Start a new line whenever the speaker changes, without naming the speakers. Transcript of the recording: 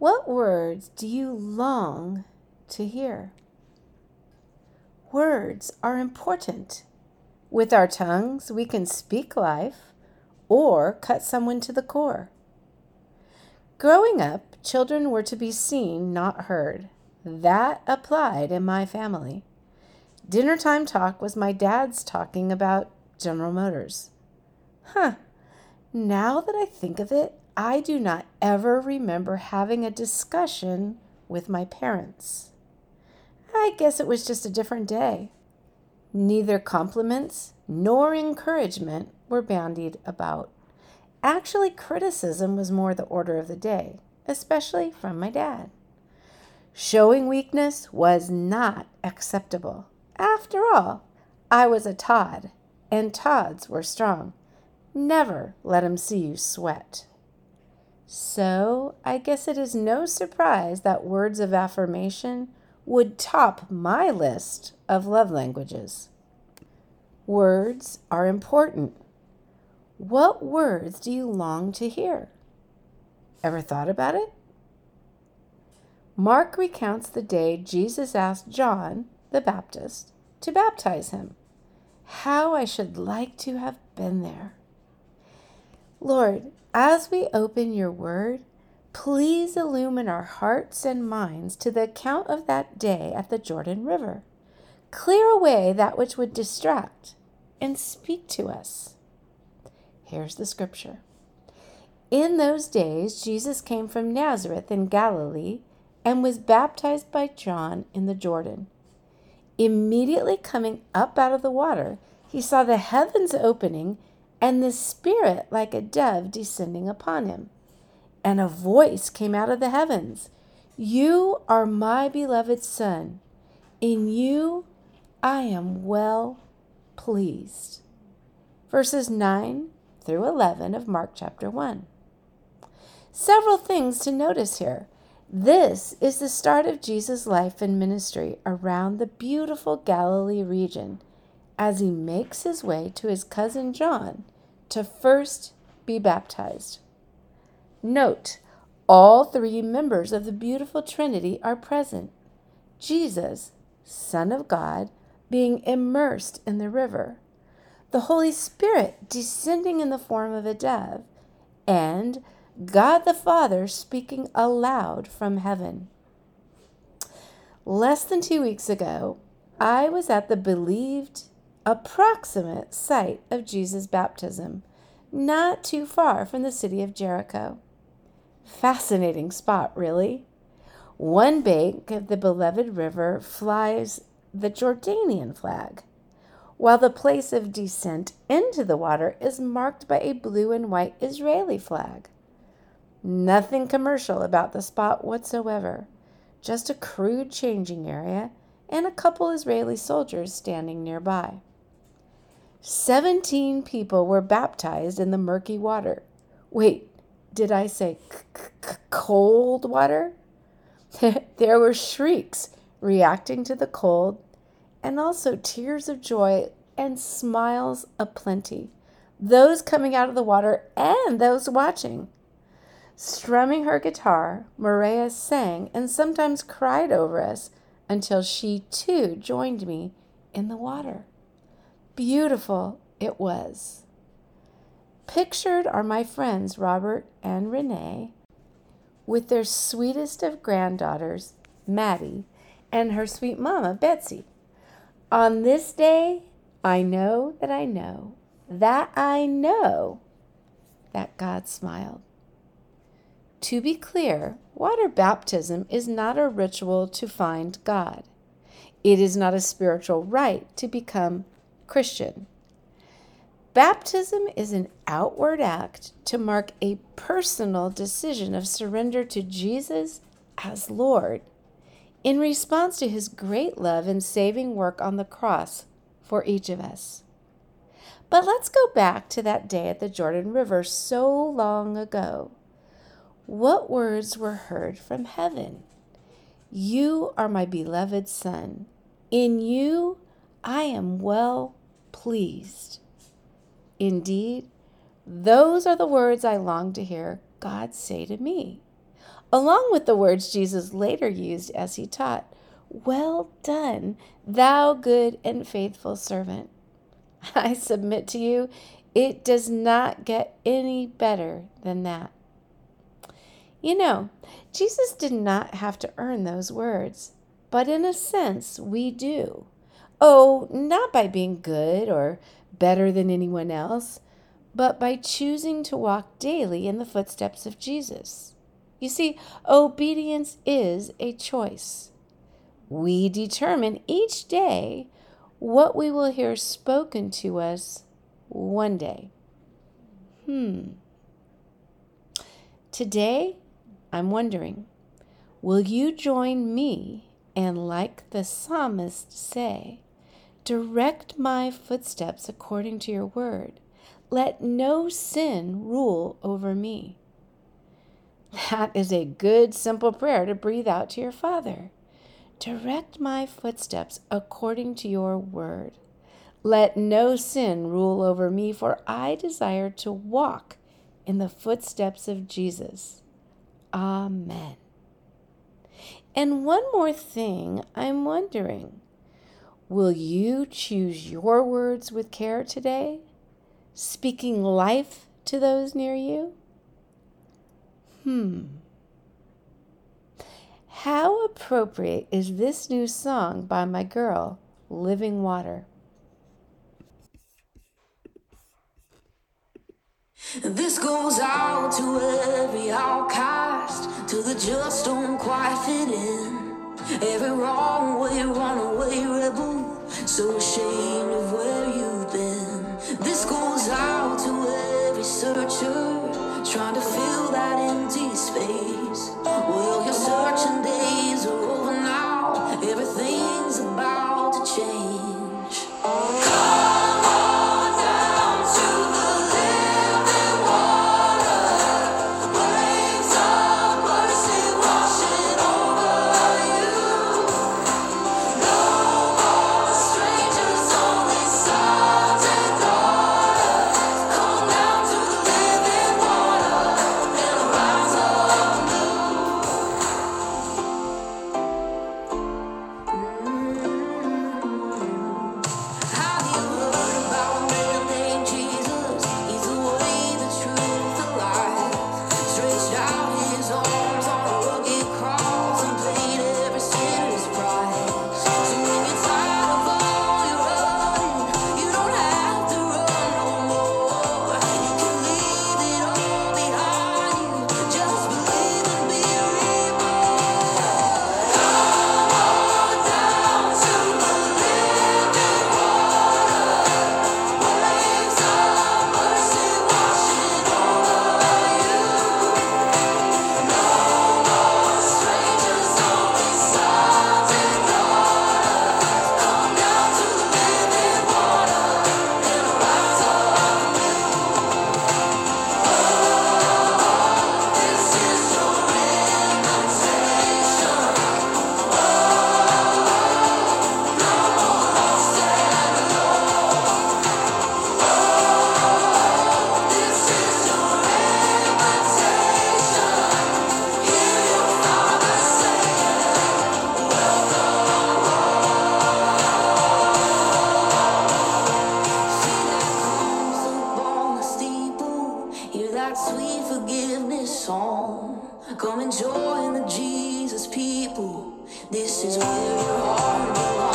What words do you long to hear? Words are important. With our tongues, we can speak life or cut someone to the core. Growing up, children were to be seen, not heard. That applied in my family. Dinner time talk was my dad's talking about General Motors. Huh. Now that I think of it, I do not ever remember having a discussion with my parents. I guess it was just a different day. Neither compliments nor encouragement were bandied about. Actually, criticism was more the order of the day, especially from my dad. Showing weakness was not acceptable. After all, I was a Todd, and Todds were strong. Never let 'em see you sweat. So, I guess it is no surprise that words of affirmation would top my list of love languages. Words are important. What words do you long to hear? Ever thought about it? Mark recounts the day Jesus asked John the Baptist to baptize him. How I should like to have been there. Lord, as we open your word, please illumine our hearts and minds to the account of that day at the Jordan River. Clear away that which would distract and speak to us. Here's the scripture. In those days, Jesus came from Nazareth in Galilee and was baptized by John in the Jordan. Immediately coming up out of the water, he saw the heavens opening and the Spirit like a dove descending upon him. And a voice came out of the heavens You are my beloved Son. In you I am well pleased. Verses 9 through 11 of Mark chapter 1. Several things to notice here. This is the start of Jesus' life and ministry around the beautiful Galilee region as he makes his way to his cousin John to first be baptized. Note, all three members of the beautiful Trinity are present Jesus, Son of God, being immersed in the river, the Holy Spirit descending in the form of a dove, and God the Father speaking aloud from heaven. Less than two weeks ago, I was at the believed approximate site of Jesus' baptism, not too far from the city of Jericho. Fascinating spot, really. One bank of the beloved river flies the Jordanian flag, while the place of descent into the water is marked by a blue and white Israeli flag. Nothing commercial about the spot whatsoever, just a crude changing area and a couple Israeli soldiers standing nearby. Seventeen people were baptized in the murky water. Wait, did I say c- c- cold water? there were shrieks reacting to the cold, and also tears of joy and smiles aplenty. Those coming out of the water and those watching. Strumming her guitar, Maria sang and sometimes cried over us until she too joined me in the water. Beautiful it was. Pictured are my friends Robert and Renee with their sweetest of granddaughters, Maddie, and her sweet mama, Betsy. On this day, I know that I know that I know that God smiled. To be clear, water baptism is not a ritual to find God. It is not a spiritual rite to become Christian. Baptism is an outward act to mark a personal decision of surrender to Jesus as Lord in response to his great love and saving work on the cross for each of us. But let's go back to that day at the Jordan River so long ago what words were heard from heaven? You are my beloved Son. In you I am well pleased. Indeed, those are the words I long to hear God say to me. along with the words Jesus later used as he taught Well done, thou good and faithful servant. I submit to you, it does not get any better than that. You know, Jesus did not have to earn those words, but in a sense, we do. Oh, not by being good or better than anyone else, but by choosing to walk daily in the footsteps of Jesus. You see, obedience is a choice. We determine each day what we will hear spoken to us one day. Hmm. Today, I'm wondering will you join me and, like the psalmist, say, Direct my footsteps according to your word. Let no sin rule over me. That is a good, simple prayer to breathe out to your Father. Direct my footsteps according to your word. Let no sin rule over me, for I desire to walk in the footsteps of Jesus. Amen. And one more thing I'm wondering will you choose your words with care today, speaking life to those near you? Hmm. How appropriate is this new song by my girl, Living Water?
This goes out to every outcast, to the just don't quite fit in. Every wrong way, runaway rebel, so ashamed of where you've been. This goes out to every searcher, trying to fill that empty space. Well, your searching days that sweet forgiveness song. Come and join the Jesus people. This is where your heart